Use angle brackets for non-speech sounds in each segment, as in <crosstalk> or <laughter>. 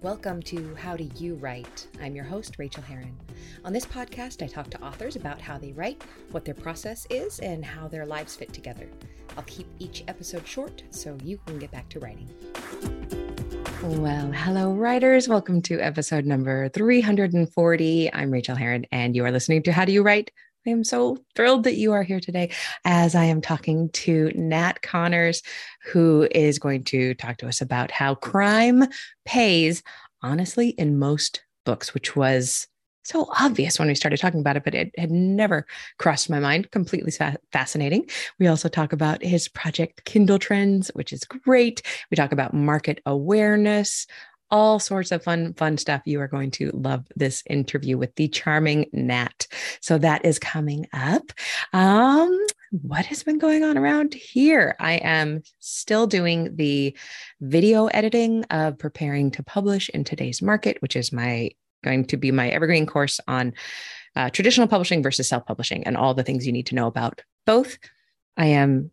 Welcome to How Do You Write? I'm your host, Rachael Herron. On this podcast, I talk to authors about how they write, what their process is, and how their lives fit together. I'll keep each episode short so you can get back to writing. Well, hello, writers. Welcome to episode number 340. I'm Rachael Herron, and you are listening to How Do You Write? I am so thrilled that you are here today as I am talking to Nat Connors, who is going to talk to us about how crime pays, honestly, in most books, which was so obvious when we started talking about it, but it had never crossed my mind. Completely fa- fascinating. We also talk about his project Kindle Trends, which is great. We talk about market awareness, all sorts of fun, fun stuff. You are going to love this interview with the charming Nat. So that is coming up. Um, what has been going on around here? I am still doing the video editing of preparing to publish in today's market, which is my going to be my evergreen course on uh, traditional publishing versus self publishing and all the things you need to know about both. I am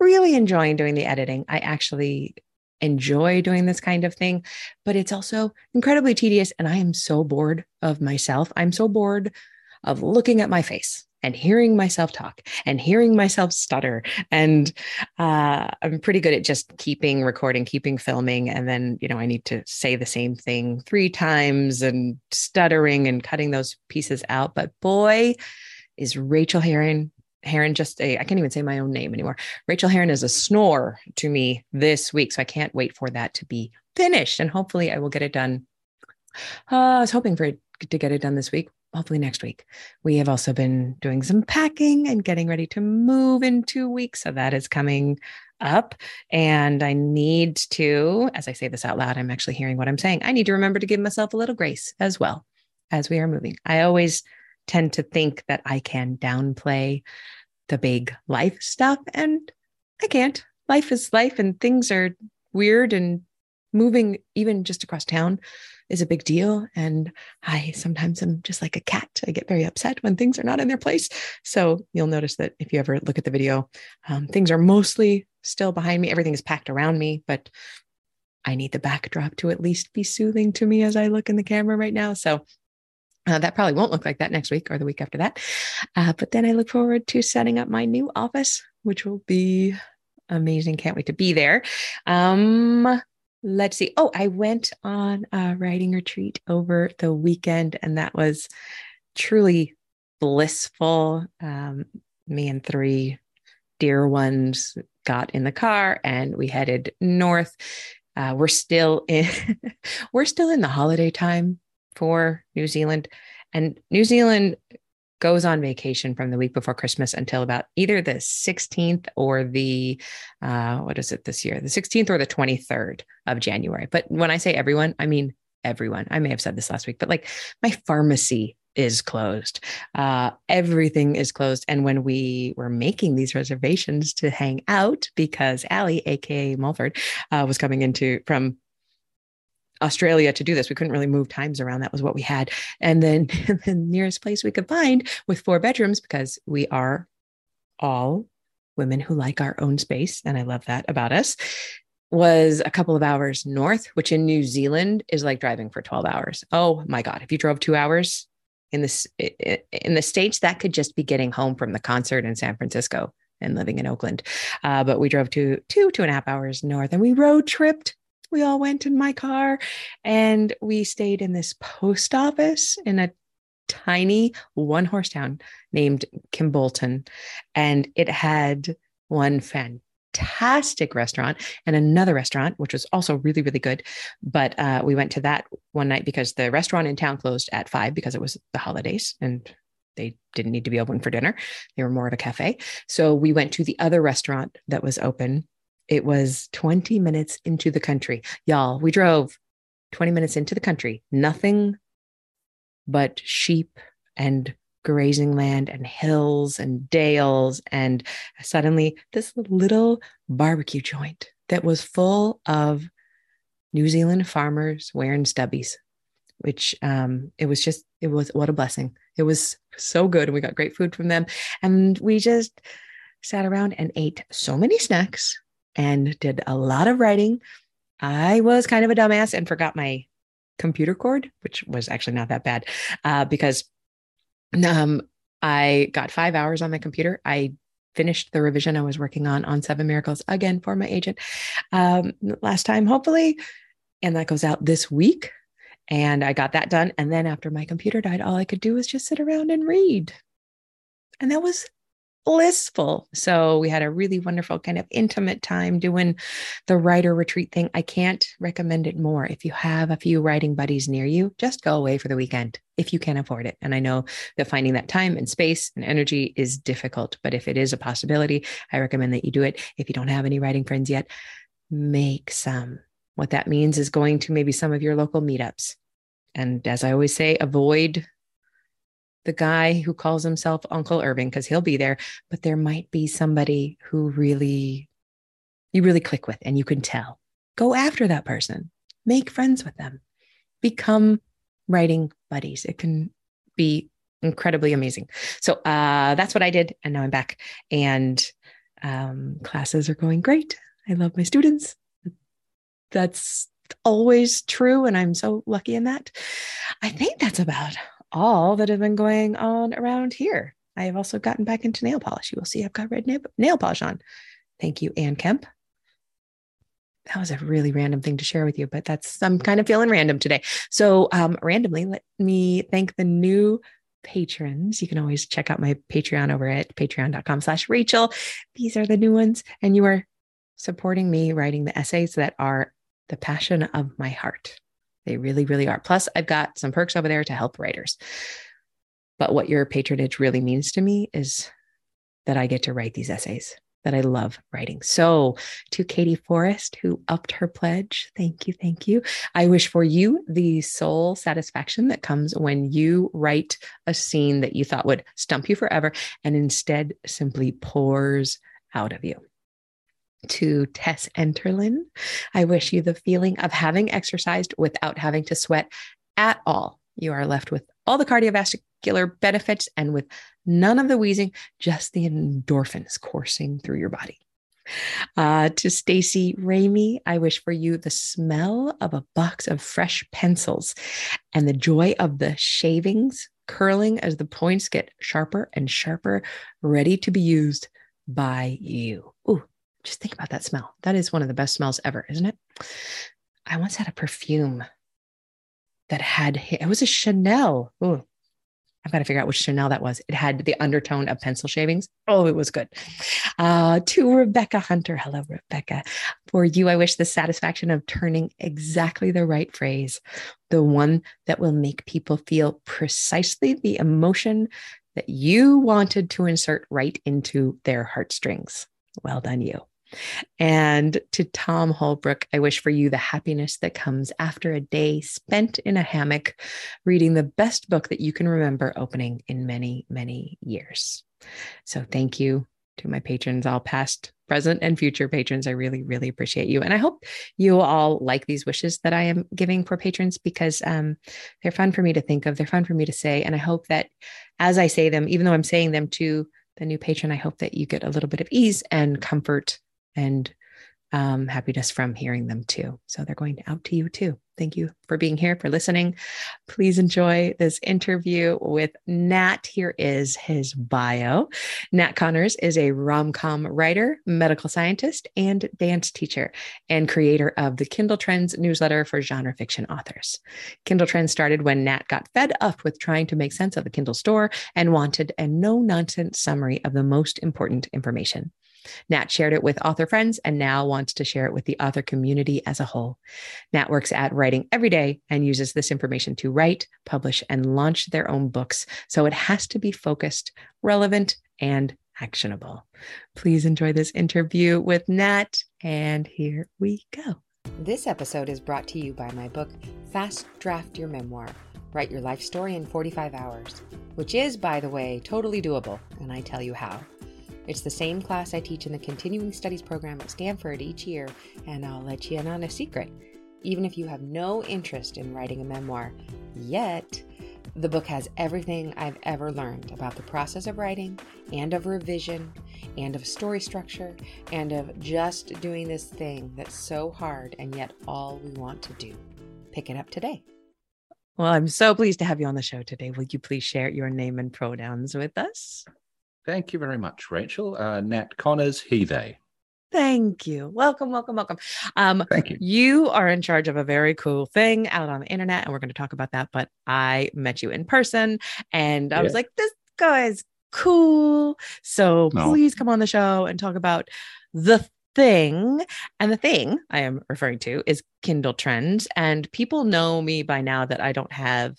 really enjoying doing the editing. I actually enjoy doing this kind of thing, but it's also incredibly tedious. And I am so bored of myself. I'm so bored of looking at my face and hearing myself talk and hearing myself stutter. And uh, I'm pretty good at just keeping recording, keeping filming. And then, you know, I need to say the same thing three times and stuttering and cutting those pieces out. But boy, is Rachael Herron Herron just a, I can't even say my own name anymore. Rachael Herron is a snore to me this week. So I can't wait for that to be finished. And hopefully I will get it done. Uh, I was hoping for it to get it done this week. Hopefully next week. We have also been doing some packing and getting ready to move in two weeks. So that is coming up. And I need to, as I say this out loud, I'm actually hearing what I'm saying. I need to remember to give myself a little grace as well as we are moving. I always tend to think that I can downplay the big life stuff, and I can't. Life is life, and things are weird, and moving even just across town is a big deal. And I sometimes am just like a cat. I get very upset when things are not in their place. So you'll notice that if you ever look at the video, um, things are mostly still behind me. Everything is packed around me, but I need the backdrop to at least be soothing to me as I look in the camera right now. So uh, that probably won't look like that next week or the week after that. Uh, but then I look forward to setting up my new office, which will be amazing. Can't wait to be there. Um, let's see. Oh, I went on a writing retreat over the weekend, and that was truly blissful. Um, me and three dear ones got in the car and we headed north. Uh, we're still in <laughs> we're still in the holiday time for New Zealand. And New Zealand goes on vacation from the week before Christmas until about either the 16th or the, uh, what is it this year? The 16th or the 23rd of January. But when I say everyone, I mean everyone. I may have said this last week, but like my pharmacy is closed. Uh, everything is closed. And when we were making these reservations to hang out, because Allie, aka Mulford, uh, was coming into from Australia to do this. We couldn't really move times around. That was what we had. And then <laughs> the nearest place we could find with four bedrooms, because we are all women who like our own space. And I love that about us, was a couple of hours north, which in New Zealand is like driving for 12 hours. Oh my God. If you drove two hours in this in the States, that could just be getting home from the concert in San Francisco and living in Oakland. Uh, but we drove to two, two and a half hours north and we road tripped we all went in my car and we stayed in this post office in a tiny one horse town named Kimbolton. And it had one fantastic restaurant and another restaurant, which was also really, really good. But uh, we went to that one night because the restaurant in town closed at five because it was the holidays and they didn't need to be open for dinner. They were more of a cafe. So we went to the other restaurant that was open it was 20 minutes into the country. Y'all, we drove 20 minutes into the country, nothing but sheep and grazing land and hills and dales. And suddenly, this little barbecue joint that was full of New Zealand farmers wearing stubbies, which um, it was just, it was what a blessing. It was so good. And we got great food from them. And we just sat around and ate so many snacks and did a lot of writing. I was kind of a dumbass and forgot my computer cord, which was actually not that bad uh, because um, I got five hours on my computer. I finished the revision I was working on on Seven Miracles again for my agent um, last time, hopefully. And that goes out this week. And I got that done. And then after my computer died, all I could do was just sit around and read. And that was blissful. So we had a really wonderful kind of intimate time doing the writer retreat thing. I can't recommend it more. If you have a few writing buddies near you, just go away for the weekend if you can afford it. And I know that finding that time and space and energy is difficult, but if it is a possibility, I recommend that you do it. If you don't have any writing friends yet, make some. What that means is going to maybe some of your local meetups. And as I always say, avoid the guy who calls himself Uncle Irving because he'll be there, but there might be somebody who really you really click with and you can tell. Go after that person. Make friends with them. Become writing buddies. It can be incredibly amazing. So uh, that's what I did, and now I'm back, and um, classes are going great. I love my students. That's always true, and I'm so lucky in that. I think that's about all that have been going on around here. I have also gotten back into nail polish. You will see I've got red nail, nail polish on. Thank you, Ann Kemp. That was a really random thing to share with you, but that's I'm kind of feeling random today. So um, randomly, let me thank the new patrons. You can always check out my Patreon over at patreon.com slash Rachael. These are the new ones. And you are supporting me writing the essays that are the passion of my heart. They really, really are. Plus, I've got some perks over there to help writers. But what your patronage really means to me is that I get to write these essays that I love writing. So, to Katie Forrest, who upped her pledge, thank you, thank you. I wish for you the soul satisfaction that comes when you write a scene that you thought would stump you forever and instead simply pours out of you to Tess Enterlin. I wish you the feeling of having exercised without having to sweat at all. You are left with all the cardiovascular benefits and with none of the wheezing, just the endorphins coursing through your body. Uh, to Stacy Ramey, I wish for you the smell of a box of fresh pencils and the joy of the shavings curling as the points get sharper and sharper, ready to be used by you. Ooh, just think about that smell. That is one of the best smells ever, isn't it? I once had a perfume that had, it was a Chanel. Ooh, I've got to figure out which Chanel that was. It had the undertone of pencil shavings. Oh, it was good. Uh, to Rebecca Hunter. Hello, Rebecca. For you, I wish the satisfaction of turning exactly the right phrase, the one that will make people feel precisely the emotion that you wanted to insert right into their heartstrings. Well done, you. And to Tom Holbrook, I wish for you the happiness that comes after a day spent in a hammock reading the best book that you can remember opening in many, many years. So thank you to my patrons, all past, present, and future patrons. I really, really appreciate you. And I hope you all like these wishes that I am giving for patrons because um, they're fun for me to think of. They're fun for me to say. And I hope that as I say them, even though I'm saying them to the new patron, I hope that you get a little bit of ease and comfort and um, happiness from hearing them too. So they're going out to you too. Thank you for being here, for listening. Please enjoy this interview with Nat. Here is his bio. Nat Connors is a rom com writer, medical scientist, and dance teacher, and creator of the Kindle Trends newsletter for genre fiction authors. Kindle Trends started when Nat got fed up with trying to make sense of the Kindle store and wanted a no nonsense summary of the most important information. Nat shared it with author friends and now wants to share it with the author community as a whole. Nat works at writing every day and uses this information to write, publish, and launch their own books. So it has to be focused, relevant, and actionable. Please enjoy this interview with Nat. And here we go. This episode is brought to you by my book, Fast Draft Your Memoir Write Your Life Story in 45 Hours, which is, by the way, totally doable. And I tell you how. It's the same class I teach in the continuing studies program at Stanford each year, and I'll let you in on a secret. Even if you have no interest in writing a memoir yet, the book has everything I've ever learned about the process of writing and of revision and of story structure and of just doing this thing that's so hard and yet all we want to do. Pick it up today. Well, I'm so pleased to have you on the show today. Will you please share your name and pronouns with us? Thank you very much, Rachael. Uh, Nat Connors, he, they. Thank you. Welcome, welcome, welcome. Um, Thank you. You are in charge of a very cool thing out on the internet, and we're going to talk about that. But I met you in person, and I yeah. was like, this guy's cool. So no. please come on the show and talk about the thing. And the thing I am referring to is Kindle Trends. And people know me by now that I don't have,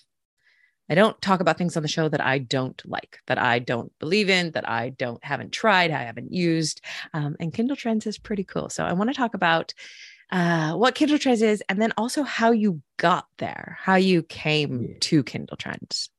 I don't talk about things on the show that I don't like, that I don't believe in, that I don't haven't tried, I haven't used. Um, and Kindle Trends is pretty cool. So I want to talk about uh, what Kindle Trends is, and then also how you got there, how you came yeah. to Kindle Trends.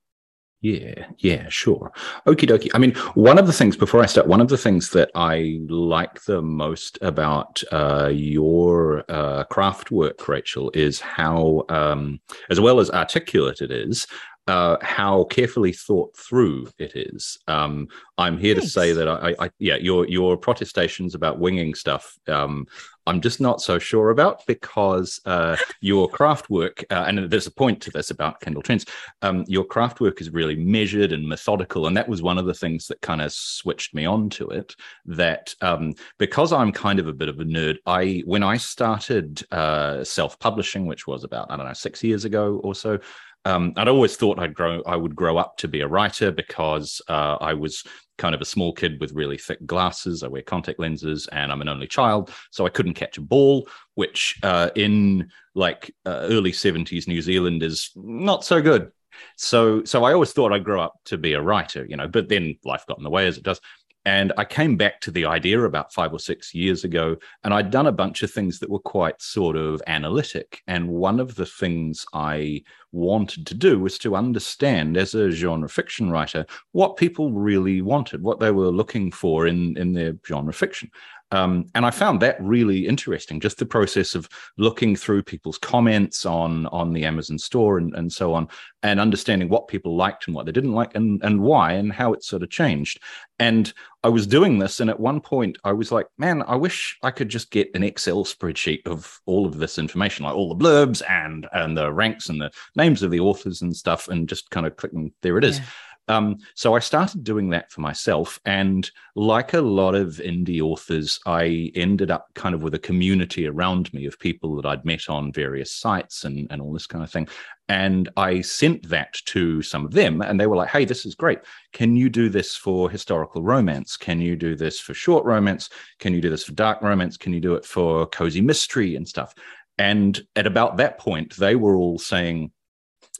Yeah, yeah, sure. Okie dokie. I mean, one of the things before I start, one of the things that I like the most about uh, your uh, craft work, Rachael, is how, um, as well as articulate it is, uh, how carefully thought through it is. Um, I'm here Thanks. to say that I, I, yeah, your your protestations about winging stuff, um, I'm just not so sure about because uh, <laughs> your craft work, uh, and there's a point to this about Kindle Trends. Um, your craft work is really measured and methodical, and that was one of the things that kind of switched me on to it. That um, because I'm kind of a bit of a nerd, I when I started uh, self-publishing, which was about I don't know six years ago or so, um, I'd always thought I'd grow, I would grow up to be a writer because uh, I was kind of a small kid with really thick glasses. I wear contact lenses, and I'm an only child, so I couldn't catch a ball, which uh, in like uh, early '70s New Zealand is not so good. So, so I always thought I'd grow up to be a writer, you know. But then life got in the way, as it does. And I came back to the idea about five or six years ago, and I'd done a bunch of things that were quite sort of analytic. And one of the things I wanted to do was to understand, as a genre fiction writer, what people really wanted, what they were looking for in, in their genre fiction. Um, and I found that really interesting, just the process of looking through people's comments on on the Amazon store and, and so on, and understanding what people liked and what they didn't like and, and why and how it sort of changed. And I was doing this, and at one point I was like, man, I wish I could just get an Excel spreadsheet of all of this information, like all the blurbs and and the ranks and the names of the authors and stuff, and just kind of clicking, there it is. Yeah. Um, so I started doing that for myself. And like a lot of indie authors, I ended up kind of with a community around me of people that I'd met on various sites and, and all this kind of thing. And I sent that to some of them, and they were like, hey, this is great. Can you do this for historical romance? Can you do this for short romance? Can you do this for dark romance? Can you do it for cozy mystery and stuff? And at about that point, they were all saying,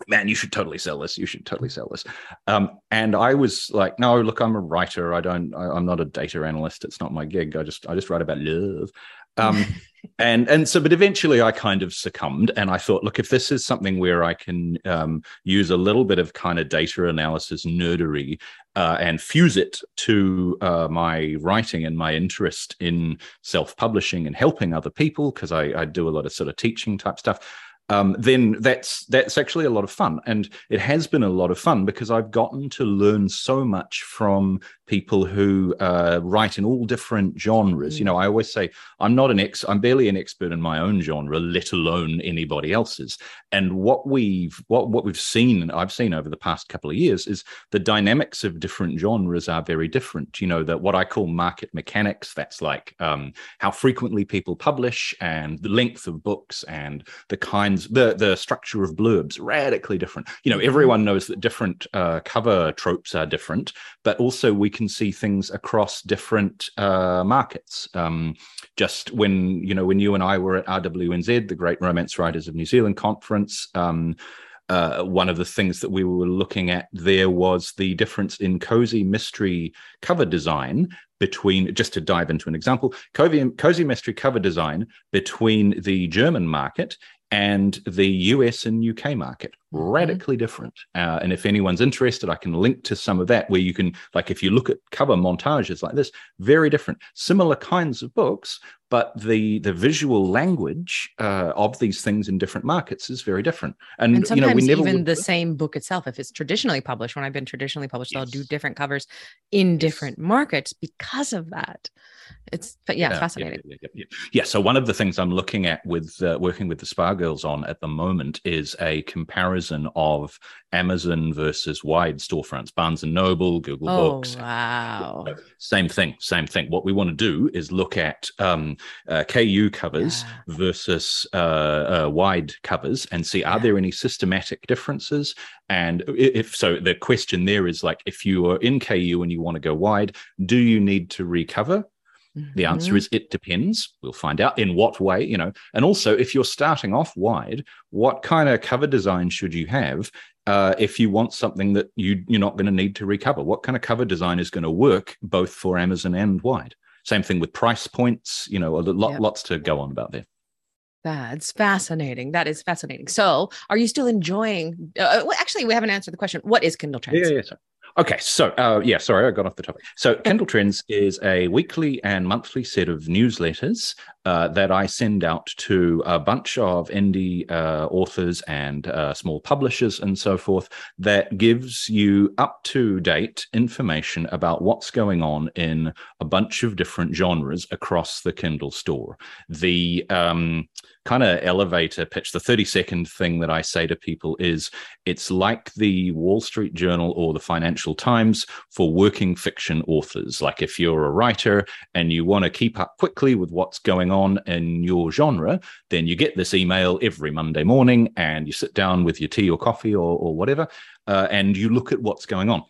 man, you should totally sell this. You should totally sell this. Um, and I was like, no, look, I'm a writer. I don't, I, am not a data analyst. It's not my gig. I just, I just write about love. Um, <laughs> and and so, but eventually, I kind of succumbed, and I thought, look, if this is something where I can um, use a little bit of kind of data analysis nerdery uh, and fuse it to uh, my writing and my interest in self-publishing and helping other people, because I, I do a lot of sort of teaching type stuff um, then that's that's actually a lot of fun, and it has been a lot of fun because I've gotten to learn so much from people who uh, write in all different genres. Mm. You know, I always say I'm not an ex, I'm barely an expert in my own genre, let alone anybody else's. And what we've what what we've seen, I've seen over the past couple of years, is the dynamics of different genres are very different. You know, that what I call market mechanics. That's like um, how frequently people publish and the length of books and the kinds, the the structure of blurbs, radically different. You know, mm-hmm. everyone knows that different uh, cover tropes are different, but also we can see things across different uh, markets. Um, just when you know when you and I were at RWNZ, the Great Romance Writers of New Zealand conference. Um, uh, one of the things that we were looking at there was the difference in cozy mystery cover design between just to dive into an example cozy, cozy mystery cover design between the german market and the US and UK market. Mm-hmm. Radically mm-hmm. different. Uh, and if anyone's interested, I can link to some of that where you can, like, if you look at cover montages like this, very different. Similar kinds of books, but the the visual language uh, of these things in different markets is very different. And, and sometimes you know, we never even would- the same book itself, if it's traditionally published, when I've been traditionally published, they'll do different covers in different markets because of that. It's but yeah, it's fascinating. Yeah, yeah, yeah, yeah. So one of the things I'm looking at with uh, working with the Spa Girls on at the moment is a comparison of Amazon versus wide storefronts, Barnes and Noble, Google Oh Books. wow. Same thing, same thing. What we want to do is look at um, uh, KU covers Yeah. versus uh, uh, wide covers and see are Yeah. there any systematic differences. And if so, the question there is like, if you are in KU and you want to go wide, do you need to recover? The answer Mhm. is it depends. We'll find out in what way, you know. And also, if you're starting off wide, what kind of cover design should you have uh, if you want something that you you're not going to need to recover? What kind of cover design is going to work both for Amazon and wide? Same thing with price points. You know, a lot, Yep. lots to go on about there. That's fascinating. That is fascinating. So, are you still enjoying? Uh, well, actually, we haven't answered the question. What is Kindle Trends? Yeah, yeah. Sorry. Okay, so uh, yeah, sorry, I got off the topic. So, Kindle Trends is a weekly and monthly set of newsletters uh, that I send out to a bunch of indie uh, authors and uh, small publishers and so forth. That gives you up to date information about what's going on in a bunch of different genres across the Kindle store. The um, kind of elevator pitch, the 30 second thing that I say to people is it's like the Wall Street Journal or the Financial Times for working fiction authors. Like if you're a writer and you want to keep up quickly with what's going on in your genre, then you get this email every Monday morning and you sit down with your tea or coffee or, or whatever uh, and you look at what's going on.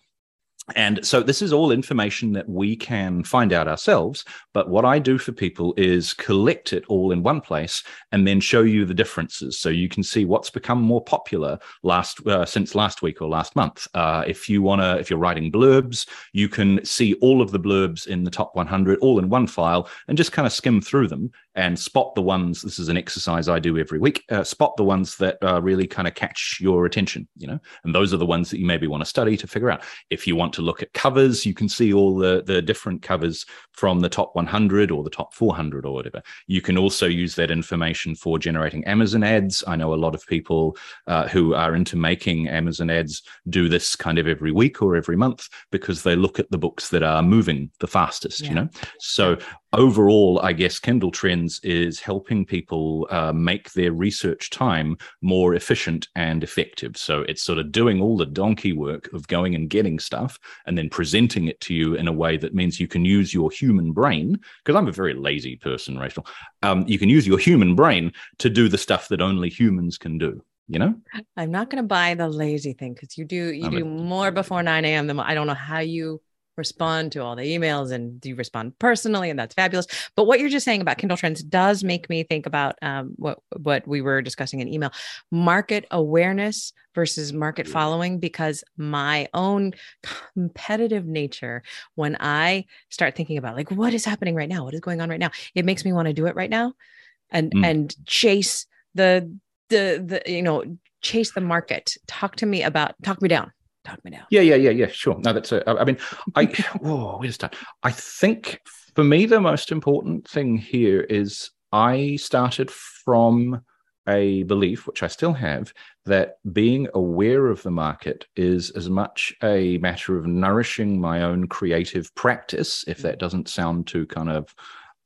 And so this is all information that we can find out ourselves. But what I do for people is collect it all in one place and then show you the differences, so you can see what's become more popular last uh, since last week or last month. Uh, if you want to, if you're writing blurbs, you can see all of the blurbs in the top 100 all in one file and just kind of skim through them and spot the ones. This is an exercise I do every week. Uh, spot the ones that uh, really kind of catch your attention, you know, and those are the ones that you maybe want to study to figure out. If you want to look at covers, you can see all the the different covers from the top 100 or the top 400 or whatever. You can also use that information for generating Amazon ads. I know a lot of people uh, who are into making Amazon ads do this kind of every week or every month because they look at the books that are moving the fastest, Yeah. you know. So overall, I guess Kindle Trends is helping people uh, make their research time more efficient and effective. So it's sort of doing all the donkey work of going and getting stuff and then presenting it to you in a way that means you can use your human brain. Because I'm a very lazy person, Rachael. Um, you can use your human brain to do the stuff that only humans can do. You know? I'm not going to buy the lazy thing because you do you I'm a- do more before 9 a.m. than I don't know how you respond to all the emails and you respond personally and that's fabulous. But what you're just saying about Kindle Trends does make me think about um, what what we were discussing in email, market awareness versus market following. Because my own competitive nature, when I start thinking about like what is happening right now, what is going on right now, it makes me want to do it right now, and Mm. and chase the the the you know chase the market talk to me about talk me down talk me down Yeah, yeah, yeah, yeah. Sure. No, that's. A, I mean, I. <laughs> whoa, where's that? I think for me the most important thing here is I started from a belief, which I still have, that being aware of the market is as much a matter of nourishing my own creative practice, if that doesn't sound too kind of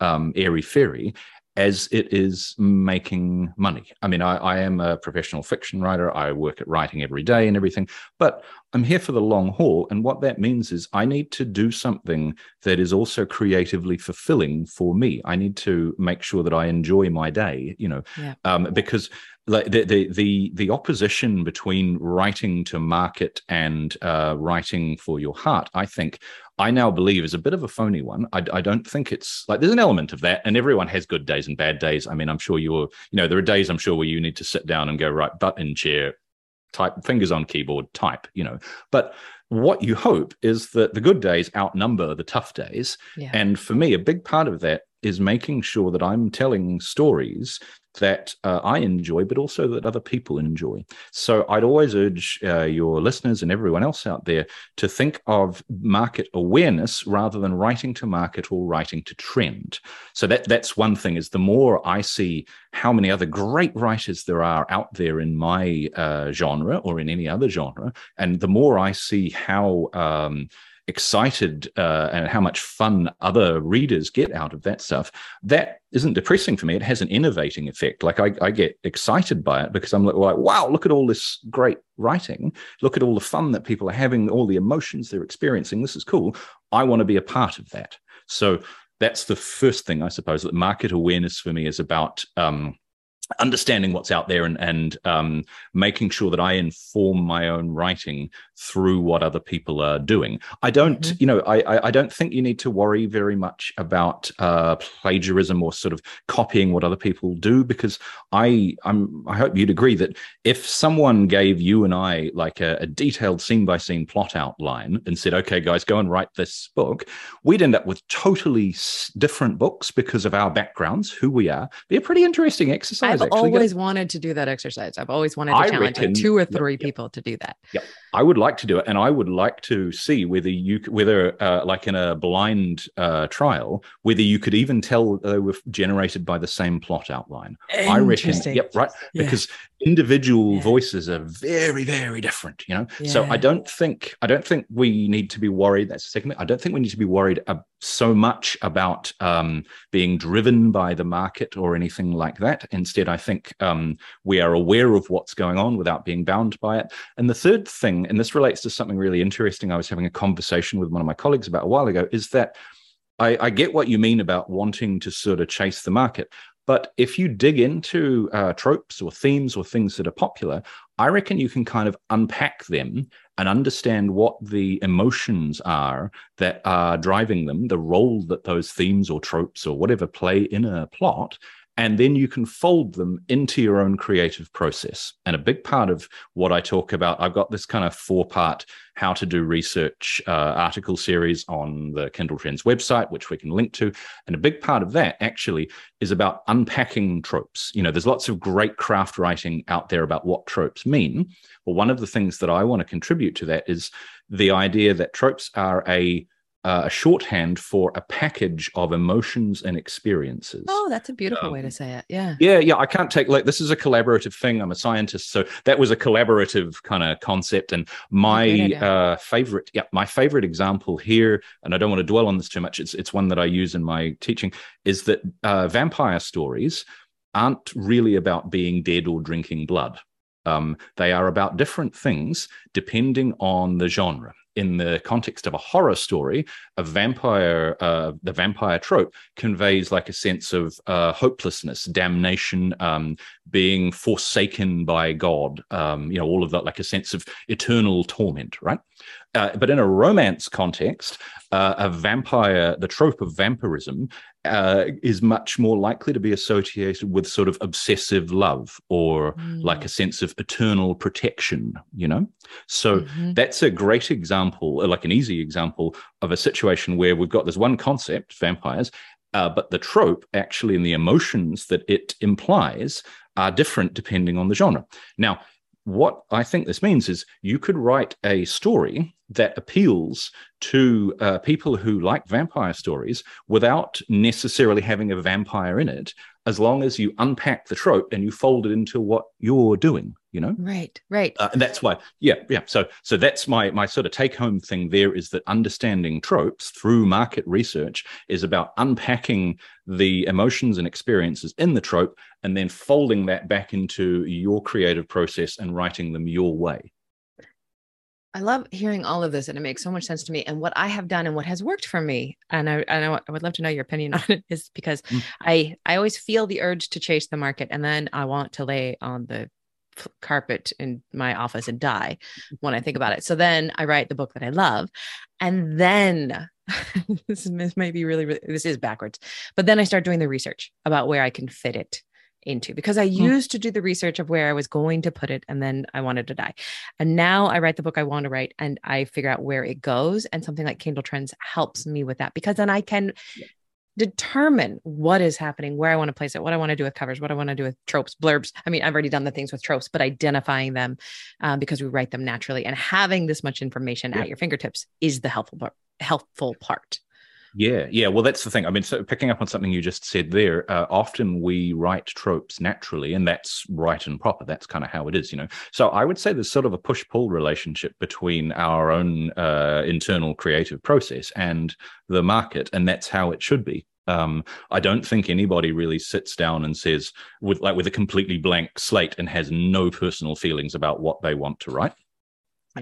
um, airy fairy, as it is making money. I mean, I, I am a professional fiction writer. I work at writing every day and everything, but I'm here for the long haul. And what that means is I need to do something that is also creatively fulfilling for me. I need to make sure that I enjoy my day, you know, Yeah. um, because like the, the the the opposition between writing to market and uh, writing for your heart, I think I now believe is a bit of a phony one. I, I don't think it's like there's an element of that, and everyone has good days and bad days. I mean, I'm sure you're, you know, there are days I'm sure where you need to sit down and go right, butt in chair, type fingers on keyboard, type, you know. But what you hope is that the good days outnumber the tough days, yeah and for me, a big part of that is making sure that I'm telling stories that uh, I enjoy, but also that other people enjoy. So I'd always urge uh, your listeners and everyone else out there to think of market awareness rather than writing to market or writing to trend. So that that's one thing. Is the more I see how many other great writers there are out there in my uh, genre or in any other genre, and the more I see how um, excited uh, and how much fun other readers get out of that stuff, that isn't depressing for me. It has an innovating effect. Like I, I get excited by it because I'm like, wow, look at all this great writing. Look at all the fun that people are having, all the emotions they're experiencing. This is cool. I want to be a part of that. So that's the first thing I suppose that market awareness for me is about. Um, understanding what's out there and, and um, making sure that I inform my own writing through what other people are doing. I don't, mm-hmm. you know, I, I don't think you need to worry very much about uh, plagiarism or sort of copying what other people do because I I'm I hope you'd agree that if someone gave you and I like a, a detailed scene by scene plot outline and said, okay, guys, go and write this book, we'd end up with totally different books because of our backgrounds, who we are. Be a pretty interesting exercise. I've always wanted to do that exercise. I've always wanted to I challenge reckon, like two or three yep, people to do that. Yep. I would like to do it, and I would like to see whether you, whether uh, like in a blind uh, trial, whether you could even tell they were generated by the same plot outline. I reckon, yep, right, yeah. because individual yeah. voices are very, very different. You know, yeah. so I don't think I don't think we need to be worried. That's the second thing. I don't think we need to be worried uh, so much about um, being driven by the market or anything like that. Instead, I think um, we are aware of what's going on without being bound by it. And the third thing and this relates to something really interesting I was having a conversation with one of my colleagues about a while ago, is that I, I get what you mean about wanting to sort of chase the market. But if you dig into uh, tropes or themes or things that are popular, I reckon you can kind of unpack them and understand what the emotions are that are driving them, the role that those themes or tropes or whatever play in a plot, and then you can fold them into your own creative process. And a big part of what I talk about, I've got this kind of four part how to do research uh, article series on the Kindle Trends website, which we can link to. And a big part of that actually is about unpacking tropes. You know, there's lots of great craft writing out there about what tropes mean. Well, one of the things that I want to contribute to that is the idea that tropes are a uh, a shorthand for a package of emotions and experiences. Oh, that's a beautiful um, way to um, say it. Yeah. Yeah. Yeah. I can't take like this is a collaborative thing. I'm a scientist. So that was a collaborative kind of concept. And my uh, favorite, yeah, my favorite example here, and I don't want to dwell on this too much, it's, it's one that I use in my teaching, is that uh, vampire stories aren't really about being dead or drinking blood. Um, they are about different things depending on the genre in the context of a horror story, a vampire, uh, the vampire trope conveys like a sense of uh, hopelessness, damnation, um, being forsaken by God, um, you know, all of that, like a sense of eternal torment, right? Uh, but in a romance context, uh, a vampire, the trope of vampirism uh, is much more likely to be associated with sort of obsessive love or mm. like a sense of eternal protection, you know? So mm-hmm. that's a great example, like an easy example of a situation where we've got this one concept, vampires, uh, but the trope actually and the emotions that it implies are different depending on the genre. Now, what I think this means is you could write a story that appeals to uh, people who like vampire stories without necessarily having a vampire in it, as long as you unpack the trope and you fold it into what you're doing you know? Right right. Uh, and that's why yeah yeah. So so that's my my sort of take home thing there is that understanding tropes through market research is about unpacking the emotions and experiences in the trope and then folding that back into your creative process and writing them your way I love hearing all of this, and it makes so much sense to me. And what I have done and what has worked for me, and I, and I would love to know your opinion <laughs> on it, is because mm. I I always feel the urge to chase the market, and then I want to lay on the carpet in my office and die when I think about it. So then I write the book that I love, and then <laughs> this is this may be really, really this is backwards, but then I start doing the research about where I can fit it into because I mm. used to do the research of where I was going to put it and then I wanted to die. And now I write the book I want to write and I figure out where it goes. And something like Kindle Trends helps me with that because then I can determine what is happening, where I want to place it, what I want to do with covers, what I want to do with tropes, blurbs. I mean, I've already done the things with tropes, but identifying them um, because we write them naturally and having this much information yeah. at your fingertips is the helpful part, helpful part. Yeah, yeah. Well, that's the thing. I mean, so picking up on something you just said there, uh, often we write tropes naturally, and that's right and proper. That's kind of how it is, you know. So I would say there's sort of a push pull relationship between our own uh, internal creative process and the market, and that's how it should be. Um, I don't think anybody really sits down and says with like with a completely blank slate and has no personal feelings about what they want to write.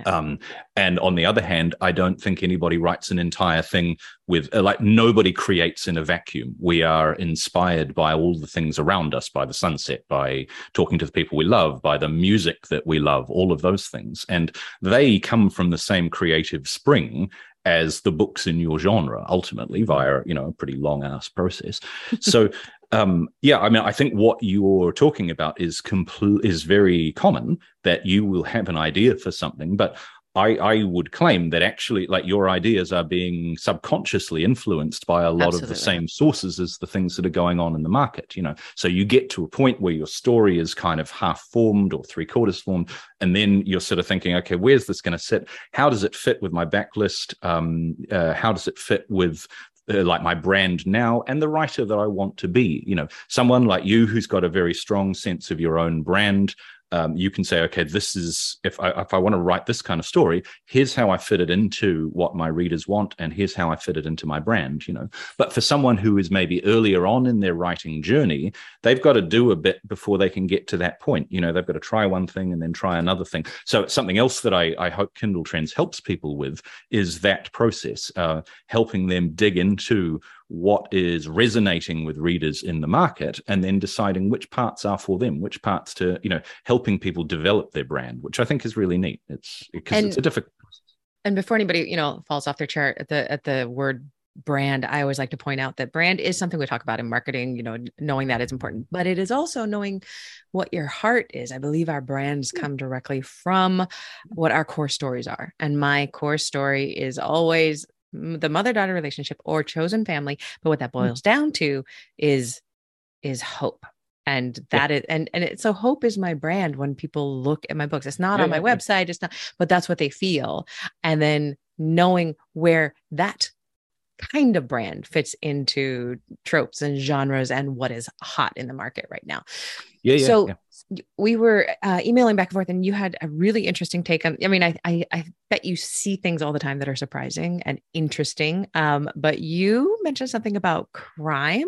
Um, and on the other hand, I don't think anybody writes an entire thing with uh, like nobody creates in a vacuum. We are inspired by all the things around us, by the sunset, by talking to the people we love, by the music that we love, all of those things. And they come from the same creative spring as the books in your genre ultimately via you know a pretty long ass process so <laughs> um, yeah, I mean, I think what you're talking about is complete is very common that you will have an idea for something, but I, I would claim that actually, like your ideas are being subconsciously influenced by a lot Absolutely. of the same sources as the things that are going on in the market. You know, so you get to a point where your story is kind of half formed or three quarters formed, and then you're sort of thinking, okay, where's this going to sit? How does it fit with my backlist? Um, uh, how does it fit with uh, like my brand now and the writer that I want to be. You know, someone like you who's got a very strong sense of your own brand, um, you can say, okay, this is if I if I want to write this kind of story, here's how I fit it into what my readers want, and here's how I fit it into my brand. You know, but for someone who is maybe earlier on in their writing journey, they've got to do a bit before they can get to that point. You know, they've got to try one thing and then try another thing. So something else that I, I hope Kindle Trends helps people with is that process, uh, helping them dig into what is resonating with readers in the market and then deciding which parts are for them which parts to you know helping people develop their brand which i think is really neat. It's because it's a difficult and before anybody you know falls off their chair at the at the word brand i always like to point out that brand is something we talk about in marketing you know knowing that is important. But it is also knowing what your heart is. I believe our brands hmm. come directly from what our core stories are. And my core story is always the mother daughter relationship or chosen family but what that mm. boils down to is is hope and that yeah. is, and and it, so hope is my brand when people look at my books it's not yeah, on my yeah, website it's not but that's what they feel and then knowing where that kind of brand fits into tropes and genres and what is hot in the market right now. Yeah, yeah so we were uh, emailing back and forth and you had a really interesting take on i mean I, I, I bet you see things all the time that are surprising and interesting um but you mentioned something about crime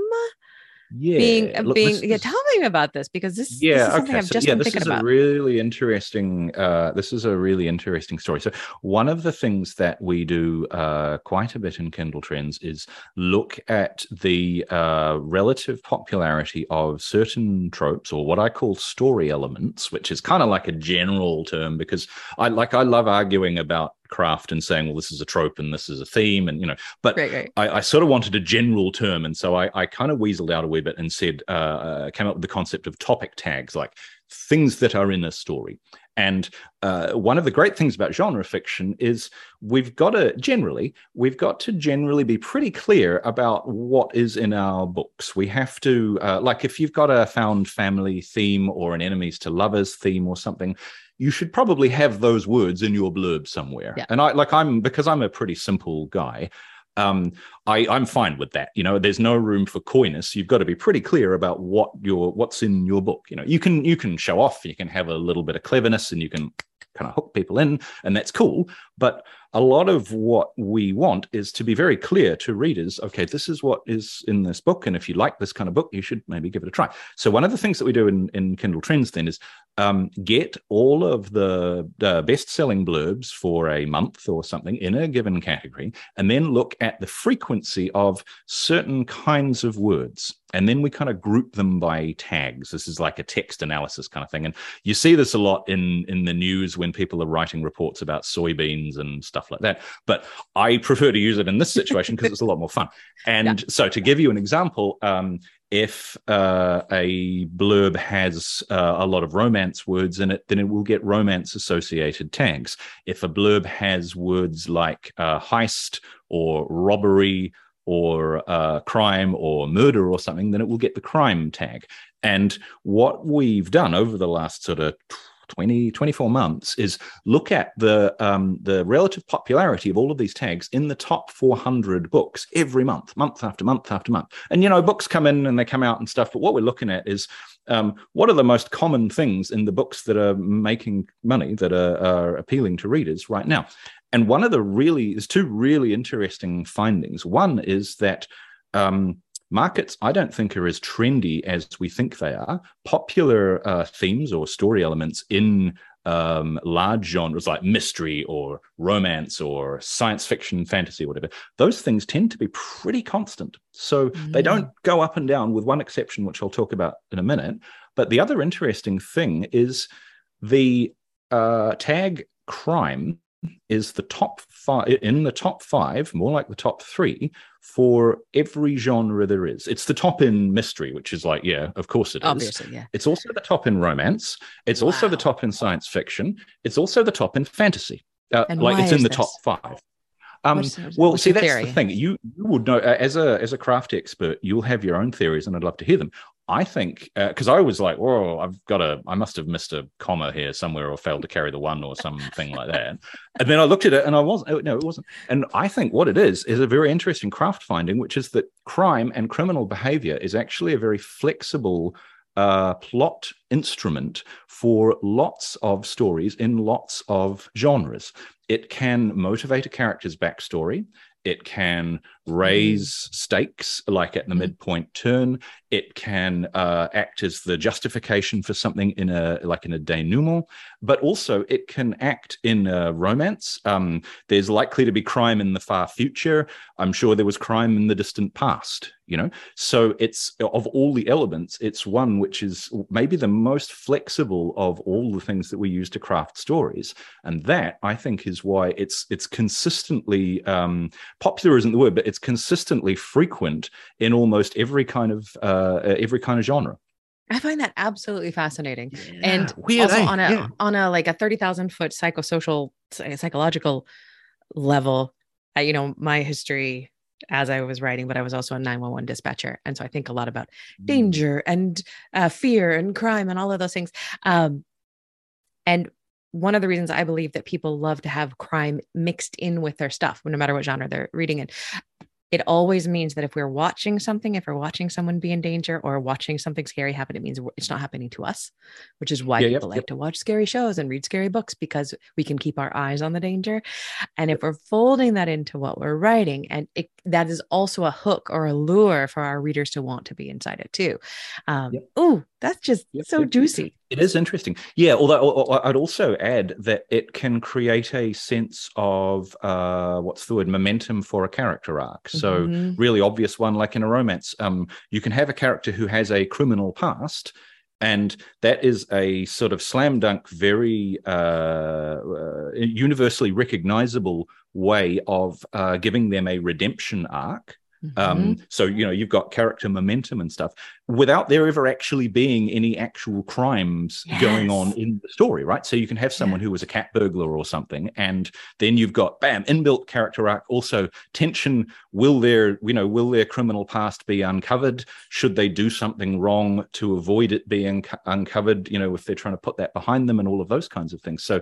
yeah being being yeah tell me about this because this yeah this is okay. so, yeah this is about. a really interesting uh this is a really interesting story so one of the things that we do uh quite a bit in kindle trends is look at the uh relative popularity of certain tropes or what i call story elements which is kind of like a general term because i like i love arguing about craft and saying, well, this is a trope and this is a theme, and you know, but right, right. I, I, sort of wanted a general term, and so I, I kind of weaseled out a wee bit and said, uh, uh, came up with the concept of topic tags, like things that are in a story. And uh, one of the great things about genre fiction is we've got to generally, we've got to generally be pretty clear about what is in our books. We have to, uh, like, if you've got a found family theme or an enemies to lovers theme or something, you should probably have those words in your blurb somewhere. Yeah. And I like I'm because I'm a pretty simple guy. Um, I, I'm fine with that. You know, there's no room for coyness. You've got to be pretty clear about what your what's in your book. You know, you can you can show off, you can have a little bit of cleverness, and you can kind of hook people in, and that's cool. But a lot of what we want is to be very clear to readers okay this is what is in this book and if you like this kind of book you should maybe give it a try. So one of the things that we do in, in kindle trends then is um, get all of the, the best-selling blurbs for a month or something in a given category and then look at the frequency of certain kinds of words. And then we kind of group them by tags. This is like a text analysis kind of thing. And you see this a lot in in the news when people are writing reports about soybeans and stuff stuff like that. But I prefer to use it in this situation because it's a lot more fun. <laughs> And yeah. so, to give you an example, um, if uh, a blurb has uh, a lot of romance words in it, then it will get romance associated tags. If a blurb has words like uh, heist or robbery or uh, crime or murder or something, then it will get the crime tag. And what we've done over the last sort of 20, 24 months is look at the um, the relative popularity of all of these tags in the top 400 books every month, month after month after month. And you know, books come in and they come out and stuff, but what we're looking at is um, what are the most common things in the books that are making money that are, are appealing to readers right now. And one of the really there's two really interesting findings. One is that um, markets i don't think are as trendy as we think they are. Popular uh, themes or story elements in um, large genres like mystery or romance or science fiction fantasy whatever those things tend to be pretty constant. So mm. they don't go up and down with one exception which i'll talk about in a minute. But the other interesting thing is the uh, tag crime is the top five in the top five, more like the top three for every genre there is. It's the top in mystery, which is like, yeah, of course it Obviously, is. yeah. It's also the top in romance. It's wow. also the top in science fiction. It's also the top in fantasy. Uh, like it's in the this? top five. Um, well, see, that's theory? the thing. You you would know uh, as a as a craft expert, you'll have your own theories, and I'd love to hear them. I think because uh, I was like, "Whoa, I've got a, I must have missed a comma here somewhere, or failed to carry the one, or something like that." And then I looked at it, and I wasn't. Oh, no, it wasn't. And I think what it is is a very interesting craft finding, which is that crime and criminal behavior is actually a very flexible uh, plot instrument for lots of stories in lots of genres. It can motivate a character's backstory. It can raise mm. stakes, like at the mm. midpoint turn. It can uh, act as the justification for something in a like in a denouement, but also it can act in a romance. Um, there's likely to be crime in the far future. I'm sure there was crime in the distant past. You know, so it's of all the elements, it's one which is maybe the most flexible of all the things that we use to craft stories, and that I think is why it's it's consistently um, popular isn't the word, but it's consistently frequent in almost every kind of uh, every kind of genre. I find that absolutely fascinating, yeah. and Weird, also eh? on a yeah. on a like a thirty thousand foot psychosocial psychological level. Uh, you know, my history as I was writing, but I was also a 911 dispatcher. And so I think a lot about mm. danger and uh, fear and crime and all of those things. Um, and one of the reasons I believe that people love to have crime mixed in with their stuff, no matter what genre they're reading it, it always means that if we're watching something, if we're watching someone be in danger or watching something scary happen, it means it's not happening to us, which is why yeah, people yep, like yep. to watch scary shows and read scary books because we can keep our eyes on the danger. And if we're folding that into what we're writing, and it, that is also a hook or a lure for our readers to want to be inside it too. Um, yep. Oh, that's just so juicy. It is interesting. Yeah, although I'd also add that it can create a sense of uh, what's the word momentum for a character arc. So, mm-hmm. really obvious one, like in a romance, um, you can have a character who has a criminal past. And that is a sort of slam dunk, very uh, uh, universally recognizable way of uh, giving them a redemption arc mm-hmm. Um, so you know you've got character momentum and stuff without there ever actually being any actual crimes yes. going on in the story, right? So you can have someone yeah. who was a cat burglar or something, and then you've got bam inbuilt character arc. Also tension: will their you know will their criminal past be uncovered? Should they do something wrong to avoid it being uncovered? You know if they're trying to put that behind them and all of those kinds of things. So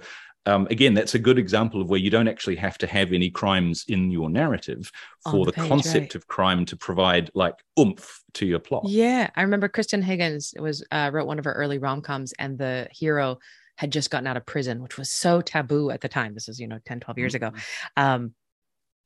um, again, that's a good example of where you don't actually have to have any crimes in your narrative for the, the page, concept right. of crime to provide like oomph to your plot. Yeah, I remember Kristan Higgins was uh, wrote one of her early rom coms, and the hero had just gotten out of prison, which was so taboo at the time. This is you know 10, 12 years mm-hmm. ago. Um,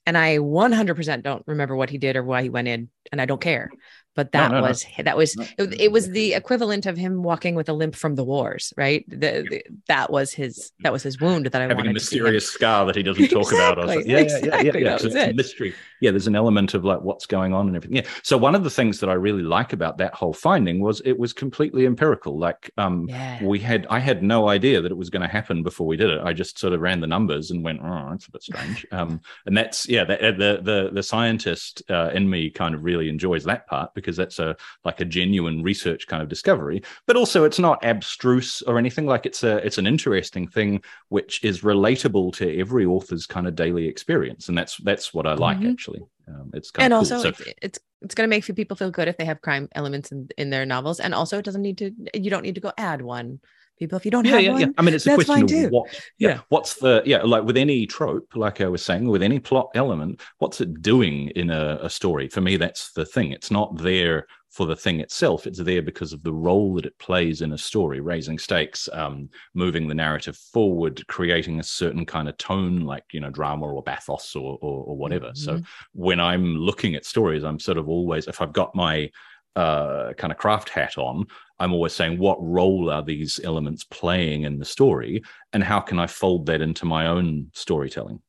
and I 100% don't remember what he did or why he went in, and I don't care but that no, no, was no. that was it, it, was the equivalent of him walking with a limp from the wars right? The, the that was his that was his wound that i having a mysterious scar that he doesn't talk exactly, about yeah, exactly, yeah yeah yeah, yeah. it's mystery. Yeah there's an element of like what's going on and everything. Yeah so one of the things that i really like about that whole finding was it was completely empirical like um yeah. we had i had no idea that it was going to happen before we did it. I just sort of ran the numbers and went oh that's a bit strange. Um and that's yeah the the the, the scientist uh, in me kind of really enjoys that part because that's a like a genuine research kind of discovery. But also, it's not abstruse or anything. Like it's a it's an interesting thing which is relatable to every author's kind of daily experience, and that's that's what I like mm-hmm. actually. Um, it's kind and of also cool. it's, it's it's going to make people feel good if they have crime elements in, in their novels, and also it doesn't need to. You don't need to go add one people if you don't yeah, have yeah, one. Yeah. I mean, it's a question of too. what. Yeah, yeah, What's the yeah? Like with any trope, like I was saying, with any plot element, what's it doing in a, a story? For me, that's the thing. It's not there for the thing itself. It's there because of the role that it plays in a story, raising stakes, um, moving the narrative forward, creating a certain kind of tone, like you know, drama or bathos or or, or whatever. Mm-hmm. So when I'm looking at stories, I'm sort of always, if I've got my uh, kind of craft hat on, I'm always saying, what role are these elements playing in the story, and how can I fold that into my own storytelling?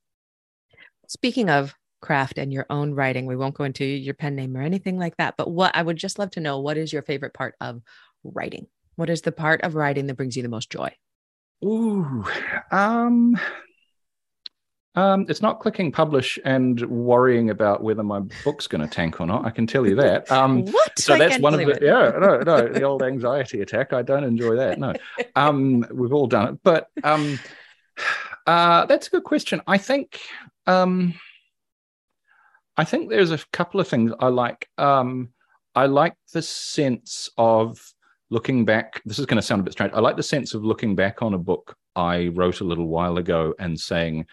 Speaking of craft and your own writing, we won't go into your pen name or anything like that. But what I would just love to know, what is your favorite part of writing? What is the part of writing that brings you the most joy? Ooh, um, um, it's not clicking publish and worrying about whether my book's going to tank or not. I can tell you that. <laughs> Um, what? So I that's one of the it. yeah no no the old anxiety attack. I don't enjoy that. No, um, <laughs> we've all done it, but um, uh, that's a good question. I think um, I think there's a couple of things I like. Um, I like the sense of looking back. This is going to sound a bit strange. I like the sense of looking back on a book I wrote a little while ago and saying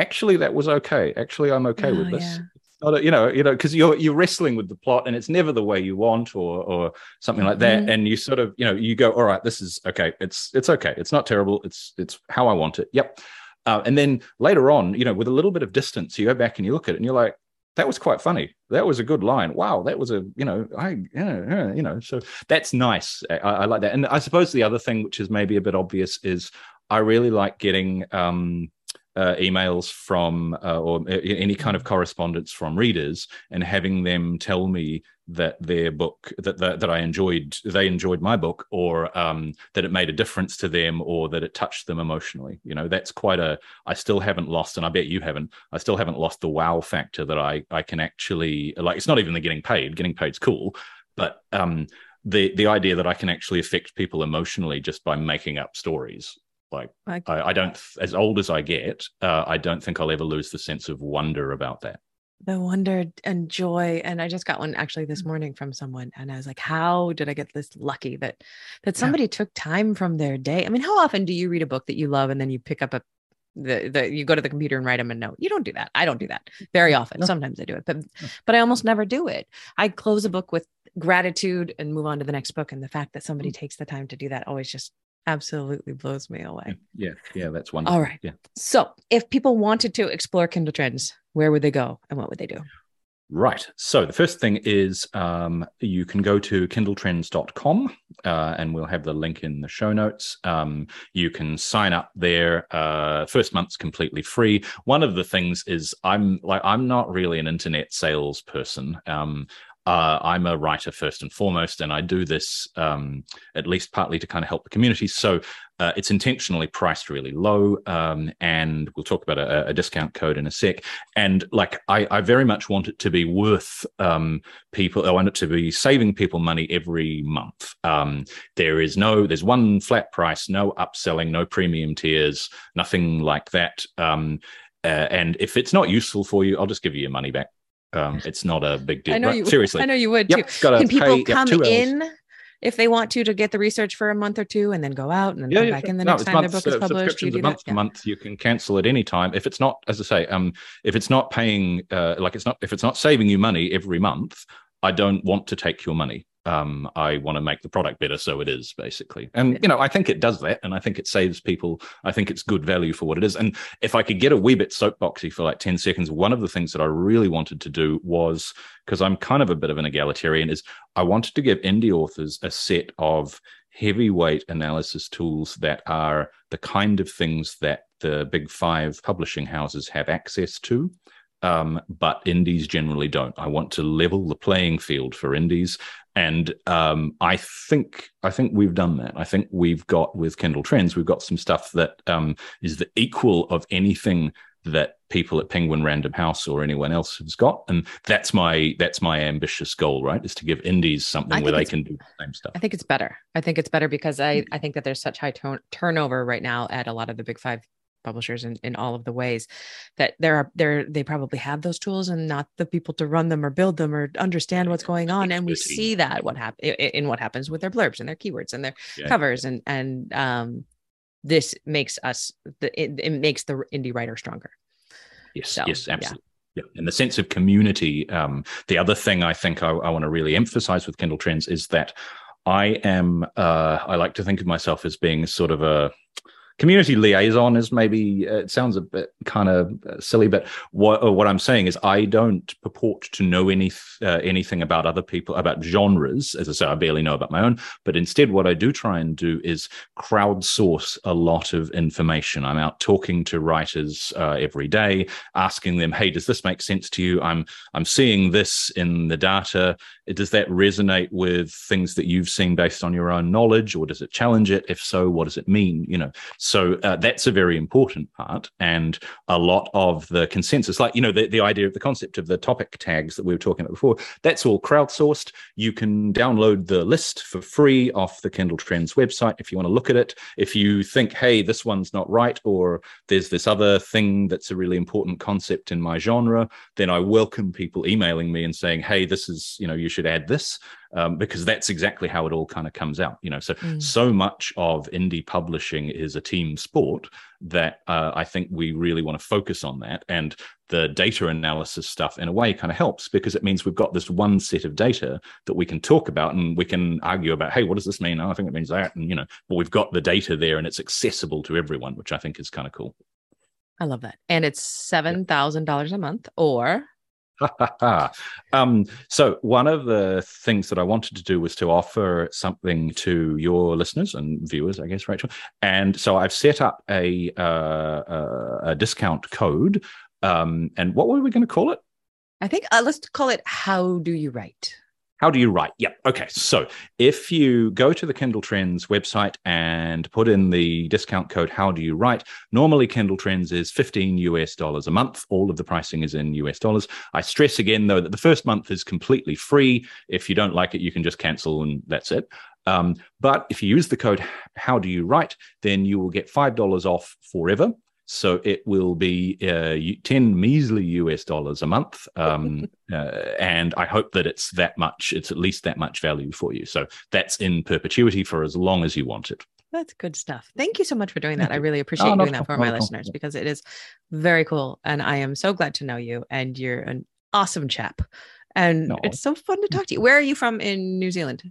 actually that was okay. Actually, I'm okay oh, with this. Yeah. Not a, you know, you know, because you're you're wrestling with the plot and it's never the way you want or or something like that. Mm-hmm. And you sort of, you know, you go, all right, this is okay. It's it's okay. It's not terrible. It's it's how I want it. Yep. Uh, and then later on, you know, with a little bit of distance, you go back and you look at it and you're like, that was quite funny. That was a good line. Wow, that was a you know I you know so that's nice. I, I, like that. And I suppose the other thing, which is maybe a bit obvious, is I really like getting um, uh, emails from uh, or any kind of correspondence from readers and having them tell me that their book that that, that I enjoyed they enjoyed my book or um, that it made a difference to them or that it touched them emotionally. You know that's quite a I still haven't lost and I bet you haven't I still haven't lost the wow factor that I I can actually like it's not even the getting paid getting paid's cool but um the the idea that I can actually affect people emotionally just by making up stories like I, I, don't, as old as I get, uh, I don't think I'll ever lose the sense of wonder about that. The wonder and joy, and I just got one actually this morning from someone, and I was like, "How did I get this lucky that that somebody yeah. took time from their day?" I mean, how often do you read a book that you love and then you pick up a the, the you go to the computer and write them a note. You don't do that. I don't do that very often. No. Sometimes I do it, but no. but I almost never do it. I close a book with gratitude and move on to the next book. And the fact that somebody mm. takes the time to do that always just absolutely blows me away. Yeah, yeah, that's wonderful. All right. Yeah. So, if people wanted to explore Kindle Trends, where would they go and what would they do? Right. So the first thing is um, you can go to kindletrends.com uh, and we'll have the link in the show notes. Um, you can sign up there. Uh, first month's completely free. One of the things is I'm like, I'm not really an internet salesperson. Um, uh, I'm a writer first and foremost, and I do this um, at least partly to kind of help the community. So uh, it's intentionally priced really low, um, and we'll talk about a, a, discount code in a sec. And like, I, I very much want it to be worth um, people. I want it to be saving people money every month. Um, there is no, there's one flat price, no upselling, no premium tiers, nothing like that. Um, uh, and if it's not useful for you, I'll just give you your money back. Um, <laughs> it's not a big deal. I know right? you seriously. I know you would yep, too. Can people pay, come yep, in if they want to to get the research for a month or two and then go out and then yeah, come yeah, back in the no, next time months, their book is uh, published? You do month that? to month. You can cancel at any time. If it's not, as I say, um, if it's not paying, uh, like it's not, if it's not saving you money every month, I don't want to take your money um, I want to make the product better, so it is basically. And you know, I think it does that, and I think it saves people. I think it's good value for what it is. And if I could get a wee bit soapboxy for like ten seconds, one of the things that I really wanted to do was because I'm kind of a bit of an egalitarian, is I wanted to give indie authors a set of heavyweight analysis tools that are the kind of things that the big five publishing houses have access to um, but indies generally don't. I want to level the playing field for indies, and um, I think I think we've done that. I think we've got with Kindle Trends, we've got some stuff that um, is the equal of anything that people at Penguin Random House or anyone else has got. And that's my that's my ambitious goal, right? Is to give indies something where they can do the same stuff. I think it's better. I think it's better because I I think that there's such high tone, turnover right now at a lot of the big five publishers in, in all of the ways that there are there they probably have those tools and not the people to run them or build them or understand what's going on and we see that what happen in what happens with their blurbs and their keywords and their yeah. covers and and um this makes us the it, it makes the indie writer stronger yes so, yes absolutely yeah. yeah. in the sense of community um the other thing i think i, I want to really emphasize with kindle trends is that i am uh i like to think of myself as being sort of a community liaison is maybe uh, it sounds a bit kind of uh, silly, but what uh, what I'm saying is I don't purport to know any uh, anything about other people about genres. As I say, I barely know about my own. But instead, what I do try and do is crowdsource a lot of information. I'm out talking to writers uh, every day, asking them, "Hey, does this make sense to you? I'm I'm seeing this in the data. Does that resonate with things that you've seen based on your own knowledge, or does it challenge it? If so, what does it mean? You know." So uh, that's a very important part. And a lot of the consensus, like, you know, the, the idea of the concept of the topic tags that we were talking about before, that's all crowdsourced. You can download the list for free off the Kindle Trends website if you want to look at it. If you think, hey, this one's not right, or there's this other thing that's a really important concept in my genre, then I welcome people emailing me and saying, hey, this is, you know, you should add this um, because that's exactly how it all kind of comes out. You know, so mm. so much of indie publishing is a team sport that uh, I think we really want to focus on that. And the data analysis stuff, in a way, kind of helps because it means we've got this one set of data that we can talk about and we can argue about, hey, what does this mean? Oh, I think it means that, and you know, but we've got the data there and it's accessible to everyone, which I think is kind of cool. I love that. And it's seven thousand dollars a month or <laughs> um, so one of the things that I wanted to do was to offer something to your listeners and viewers, I guess, Rachael. And so I've set up a uh, a discount code. Um, and what were we going to call it? I think uh, let's call it "How Do You Write." How do you write? Yeah. Okay. So if you go to the Kindle Trends website and put in the discount code, how do you write? Normally, Kindle Trends is 15 US dollars a month. All of the pricing is in US dollars. I stress again, though, that the first month is completely free. If you don't like it, you can just cancel and that's it. Um, but if you use the code, how do you write, then you will get $5 off forever. So it will be uh, 10 measly US dollars a month. Um, <laughs> uh, and I hope that it's that much, it's at least that much value for you. So that's in perpetuity for as long as you want it. That's good stuff. Thank you so much for doing that. I really appreciate doing that for my listeners because it is very cool. And I am so glad to know you. And you're an awesome chap. And it's so fun to talk to you. <laughs> Where are you from in New Zealand?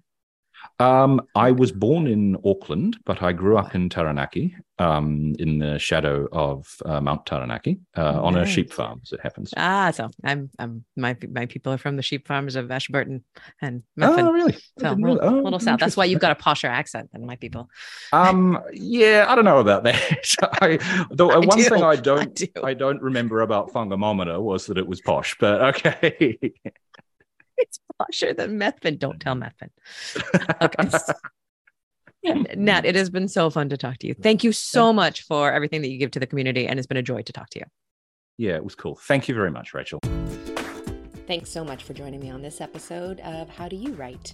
Um, I was born in Auckland, but I grew up in Taranaki, um, in the shadow of uh, Mount Taranaki, uh, nice. on a sheep farm, as it happens. Ah, so I'm, I'm my my people are from the sheep farms of Ashburton and Methven. Oh, really? So a Little, oh, little south. That's why you've got a posher accent than my people. Um, yeah, I don't know about that. <laughs> I, the <laughs> I one do. thing I don't, I, do. I don't remember about Whangamomona was that it was posh, but okay. <laughs> <laughs> it's posher than Methven. Don't tell Methven. Okay. <laughs> Nat, it has been so fun to talk to you. Thank you so much for everything that you give to the community, and it's been a joy to talk to you. Yeah, it was cool. Thank you very much, Rachael. Thanks so much for joining me on this episode of How Do You Write?